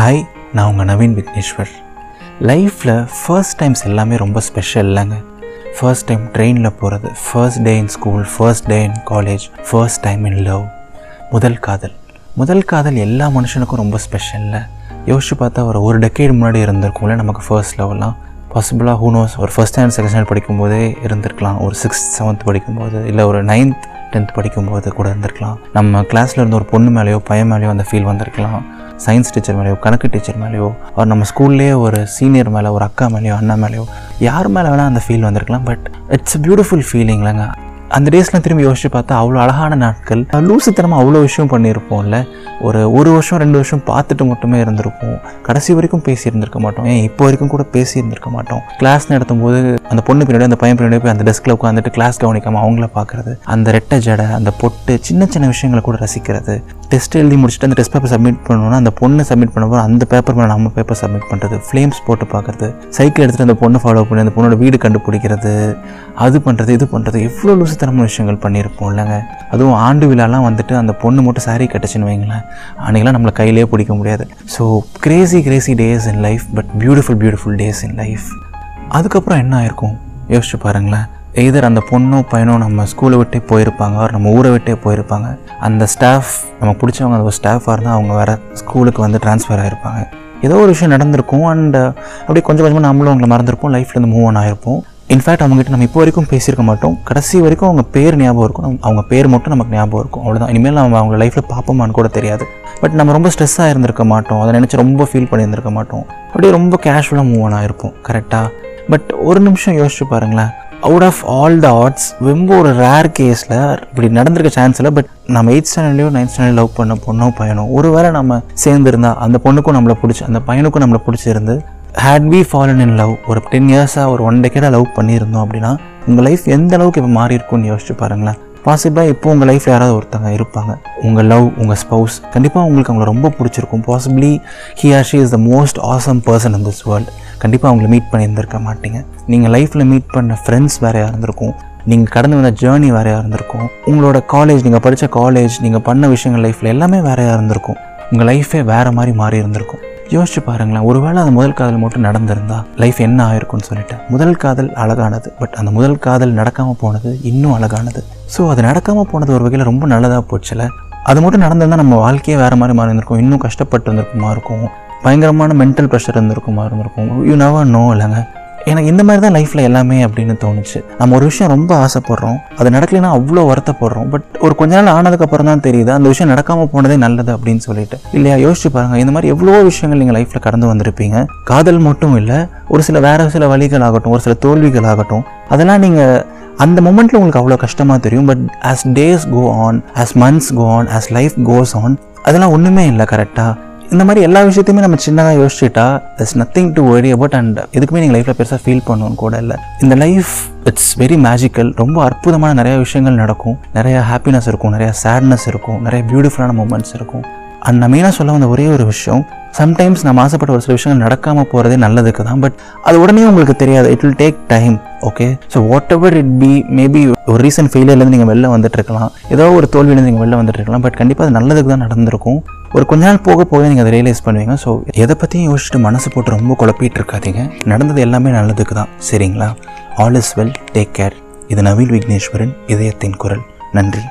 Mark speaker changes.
Speaker 1: Hi நான் உங்கள் நவீன் விக்னேஸ்வர். லைஃப்பில் ஃபர்ஸ்ட் டைம்ஸ் எல்லாமே ரொம்ப ஸ்பெஷல் இல்லைங்க. ஃபர்ஸ்ட் டைம் ட்ரெயினில் போகிறது first day in school first day in college first time in love முதல் காதல். முதல் காதல் எல்லா மனுஷனுக்கும் ரொம்ப ஸ்பெஷல்ல யோசிச்சு பார்த்தா ஒரு ஒரு டெக்கேட் முன்னாடி இருந்திருக்கும்ல நமக்கு ஃபர்ஸ்ட் லெவலாம் பாசிபிளாக ஹூனோஸ் ஒரு ஃபஸ்ட் ஸ்டாண்டர்ட் செகண்ட் ஸ்டாண்டர்ட் படிக்கும்போதே இருந்திருக்கலாம். ஒரு சிக்ஸ்த் செவன்த் படிக்கும்போது இல்லை ஒரு நைன்த் டென்த் படிக்கும்போது கூட இருந்திருக்கலாம். நம்ம கிளாஸில் இருந்த ஒரு பொண்ணு மேலேயோ பையன் மேலேயோ அந்த ஃபீல் வந்திருக்கலாம். சயின்ஸ் டீச்சர் மேலேயோ கணக்கு டீச்சர் மேலேயோ அவர் நம்ம ஸ்கூல்லேயே ஒரு சீனியர் மேலே ஒரு அக்கா மேலேயோ அண்ணா மேலேயோ யார் மேலே வேணால் அந்த ஃபீல் வந்திருக்கலாம் பட் இட்ஸ் பியூட்டிஃபுல் ஃபீலிங்லங்க அந்த டேஸ்லாம் திரும்பி யோசிச்சு பார்த்தா அவ்வளோ அழகான நாட்கள் லூசுத்தனமாக அவ்வளோ விஷயம் பண்ணியிருப்போம்ல. ஒரு ஒரு வருஷம் ரெண்டு வருஷம் பார்த்துட்டு மட்டுமே இருந்திருப்போம். கடைசி வரைக்கும் பேசி இருந்திருக்க மாட்டோம். ஏன் இப்போ வரைக்கும் கூட பேசி இருந்திருக்க மாட்டோம். கிளாஸ் நடத்தும் போது அந்த பொண்ணு பின்னாடி அந்த பையன் பின்னாடி போய் அந்த டெஸ்கில் உட்காந்துட்டு கிளாஸ் கவனிக்காமல் அவங்கள பார்க்குறது அந்த ரெட்டை ஜடை அந்த பொட்டு சின்ன சின்ன விஷயங்களை கூட ரசிக்கிறது. டெஸ்ட் எழுதி முடிச்சுட்டு அந்த டெஸ்ட் பேப்பர் சப்மிட் பண்ணணும்னா அந்த பொண்ணு சப்மிட் பண்ணும்போது அந்த பேப்பர் மேலே நம்ம பேப்பர் சப்மிட் பண்ணுறது ஃப்ளேம்ஸ் போட்டு பார்க்குறது சைக்கிள் எடுத்துகிட்டு அந்த பொண்ணை ஃபாலோ பண்ணி அந்த பொண்ணோட வீடு கண்டுபிடிக்கிறது அது பண்ணுறது இது பண்ணுறது எவ்வளோ லூசுத்தனமான விஷயங்கள் பண்ணியிருப்போம் இல்லைங்க. அதுவும் ஆண்டு விழாலாம் வந்துட்டு அந்த பொண்ணு மட்டும் saree கட்டுச்சுன்னு வைங்களேன். அன்றைக்கெல்லாம் நம்மளை கையிலே பிடிக்க முடியாது. So crazy crazy days in life but beautiful beautiful days in life அதுக்கப்புறம் என்ன ஆயிருக்கும்? யோசிச்சு பாருங்களேன். எய்தர் அந்த பொண்ணோ பையனோ நம்ம ஸ்கூலை விட்டே போயிருப்பாங்க or நம்ம ஊரை விட்டே போயிருப்பாங்க. அந்த ஸ்டாஃப் நமக்கு பிடிச்சவங்க அந்த ஸ்டாஃபாக இருந்தால் அவங்க வேறு ஸ்கூலுக்கு வந்து ட்ரான்ஸ்ஃபர் ஆகிருப்பாங்க ஏதோ ஒரு விஷயம் நடந்திருக்கும் அண்ட் அப்படியே கொஞ்சம் கொஞ்சமாக நம்மளும் அவங்களை மறந்துருப்போம் லைஃப்லேருந்து மூவ் ஆன் ஆகிருப்போம் இன்ஃபேக்ட் அவங்ககிட்ட நம்ம இப்போ வரைக்கும் பேசியிருக்க மாட்டோம். கடைசி வரைக்கும் அவங்க பேர் ஞாபகம் இருக்கும். அவங்க பேர் மட்டும் நமக்கு ஞாபகம் இருக்கும். அவ்வளோதான் இனிமேல் நம்ம அவங்க லைஃப்பில் பார்ப்போமான்னு கூட தெரியாது. பட் நம்ம ரொம்ப ஸ்ட்ரெஸ்ஸாக இருந்திருக்க மாட்டோம். அதை நினச்சி ரொம்ப ஃபீல் பண்ணியிருந்திருக்க மாட்டோம். அப்படியே ரொம்ப கேஷுவலாக மூவ் ஆன் ஆகிருப்போம் கரெக்டாக பட் ஒரு நிமிஷம் யோசிச்சு பாருங்களேன். Out of all the arts ரொம்ப ஒரு ரேர் கேஸில் இப்படி நடந்திருக்க சான்ஸ் இல்லை பட் நம்ம எயிட் ஸ்டாண்டர்ட்லேயோ நைன்த் ஸ்டாண்டர்ட் லவ் பண்ண பொண்ணோ பையனோ ஒருவேளை நம்ம சேர்ந்துருந்தா அந்த பொண்ணுக்கும் நம்மளை பிடிச்சி அந்த பையனுக்கும் நம்மளை பிடிச்சிருந்து had been fallen in love ஒரு டென் இயர்ஸாக ஒரு ஒன் டெக்கேடாக லவ் பண்ணியிருந்தோம் அப்படின்னா உங்கள் லைஃப் எந்த அளவுக்கு இப்போ மாறி இருக்கும்னு யோசிச்சு பாருங்களேன். பாசிபிளாக இப்போ உங்கள் லைஃப்பில் யாராவது ஒருத்தவங்க இருப்பாங்க. உங்கள் லவ் உங்கள் ஸ்பௌஸ் கண்டிப்பாக உங்களுக்கு அவங்கள ரொம்ப பிடிச்சிருக்கும். Possibly he or she is the most awesome person in this world கண்டிப்பாக அவங்கள மீட் பண்ணியிருந்திருக்க மாட்டீங்க. நீங்கள் லைஃப்பில் மீட் பண்ண ஃப்ரெண்ட்ஸ் வேறையாக இருந்திருக்கும். நீங்கள் கடந்து வந்த ஜேர்னி வேறையாக இருந்திருக்கும். உங்களோட காலேஜ் நீங்கள் படித்த காலேஜ் நீங்கள் பண்ண விஷயங்கள் லைஃப்பில் எல்லாமே வேறையாக இருந்திருக்கும். உங்கள் லைஃபே வேறு மாதிரி மாறி இருந்திருக்கும். யோசிச்சு பாருங்களேன் ஒருவேளை அந்த முதல் காதல் மட்டும் நடந்திருந்தா லைஃப் என்ன ஆயிருக்கும்னு சொல்லிட்டு. முதல் காதல் அழகானது பட் அந்த முதல் காதல் நடக்காமல் போனது இன்னும் அழகானது. ஸோ அது நடக்காமல் போனது ஒரு வகையில் ரொம்ப நல்லதாக போச்சுல. அது மட்டும் நடந்திருந்தால் நம்ம வாழ்க்கையே வேறு மாதிரி மாறி இருந்திருக்கும் இன்னும் கஷ்டப்பட்டு இருந்திருக்குமா இருக்கும் பயங்கரமான மென்டல் ப்ரெஷர் இருந்திருக்குமா இருந்திருக்கும். யூ நவர் நோ இல்லைங்க. எனக்கு இந்த மாதிரி தான் லைஃப்பில் எல்லாமே அப்படின்னு தோணுச்சு. நம்ம ஒரு விஷயம் ரொம்ப ஆசைப்படுறோம். அது நடக்கலைன்னா அவ்வளோ வருத்தப்படுறோம். பட் ஒரு கொஞ்ச நாள் ஆனதுக்கப்புறம் தான் தெரியுது. அந்த விஷயம் நடக்காமல் போனதே நல்லது அப்படின்னு சொல்லிட்டு. இல்லையா? யோசிச்சு பாருங்கள் இந்த மாதிரி எவ்வளோ விஷயங்கள் நீங்கள் லைஃப்பில் கடந்து வந்திருப்பீங்க. காதல் மட்டும் இல்லை ஒரு சில வேற சில வழிகள் ஆகட்டும் ஒரு சில தோல்விகள் ஆகட்டும். அதெல்லாம் நீங்கள் அந்த மொமெண்ட்டில் உங்களுக்கு அவ்வளோ கஷ்டமாக தெரியும். But as days go on as months go on as life goes on அதெல்லாம் ஒன்றுமே இல்லை கரெக்டாக இந்த மாதிரி எல்லா விஷயத்தையுமே நம்ம சின்னதாக யோசிச்சுட்டா it's nothing to worry about and எதுக்குமே நீங்கள் லைஃப்பில் பெருசாக ஃபீல் பண்ணணும் கூட இல்லை. இந்த லைஃப் இட்ஸ் வெரி மேஜிக்கல் ரொம்ப அற்புதமான நிறைய விஷயங்கள் நடக்கும். நிறைய ஹாப்பினஸ் இருக்கும் நிறைய சேட்னஸ் இருக்கும் நிறைய பியூட்டிஃபுல்லான மூமெண்ட்ஸ் இருக்கும். அண்ட் நான் மெயினாக சொல்ல வந்த ஒரே ஒரு விஷயம் சம்டைம்ஸ் நம்ம ஆசைப்பட்ட ஒரு சில விஷயங்கள் நடக்காமல் போகிறதே நல்லதுக்கு தான் பட் அது உடனே உங்களுக்கு தெரியாது. It will take time okay so what it be maybe ஒரு ரீசன்ட் ஃபெயிலியர்லேருந்து நீங்கள் வெளில வந்துட்டு இருக்கலாம். ஏதோ ஒரு தோல்வியிலேருந்து நீங்கள் வெளில வந்துட்டு இருக்கலாம் பட் கண்டிப்பாக அது நல்லதுக்கு தான் நடந்திருக்கும். ஒரு கொஞ்ச நாள் போக போக நீங்கள் அதை ரியலைஸ் பண்ணுவீங்க. ஸோ எதை பற்றியும் யோசிச்சுட்டு மனசு போட்டு ரொம்ப குழப்பிட்டு இருக்காதீங்க. நடந்தது எல்லாமே நல்லதுக்கு தான். சரிங்களா? All is well take care இது நவீன் விக்னேஸ்வரன் இதயத்தின் குரல். நன்றி.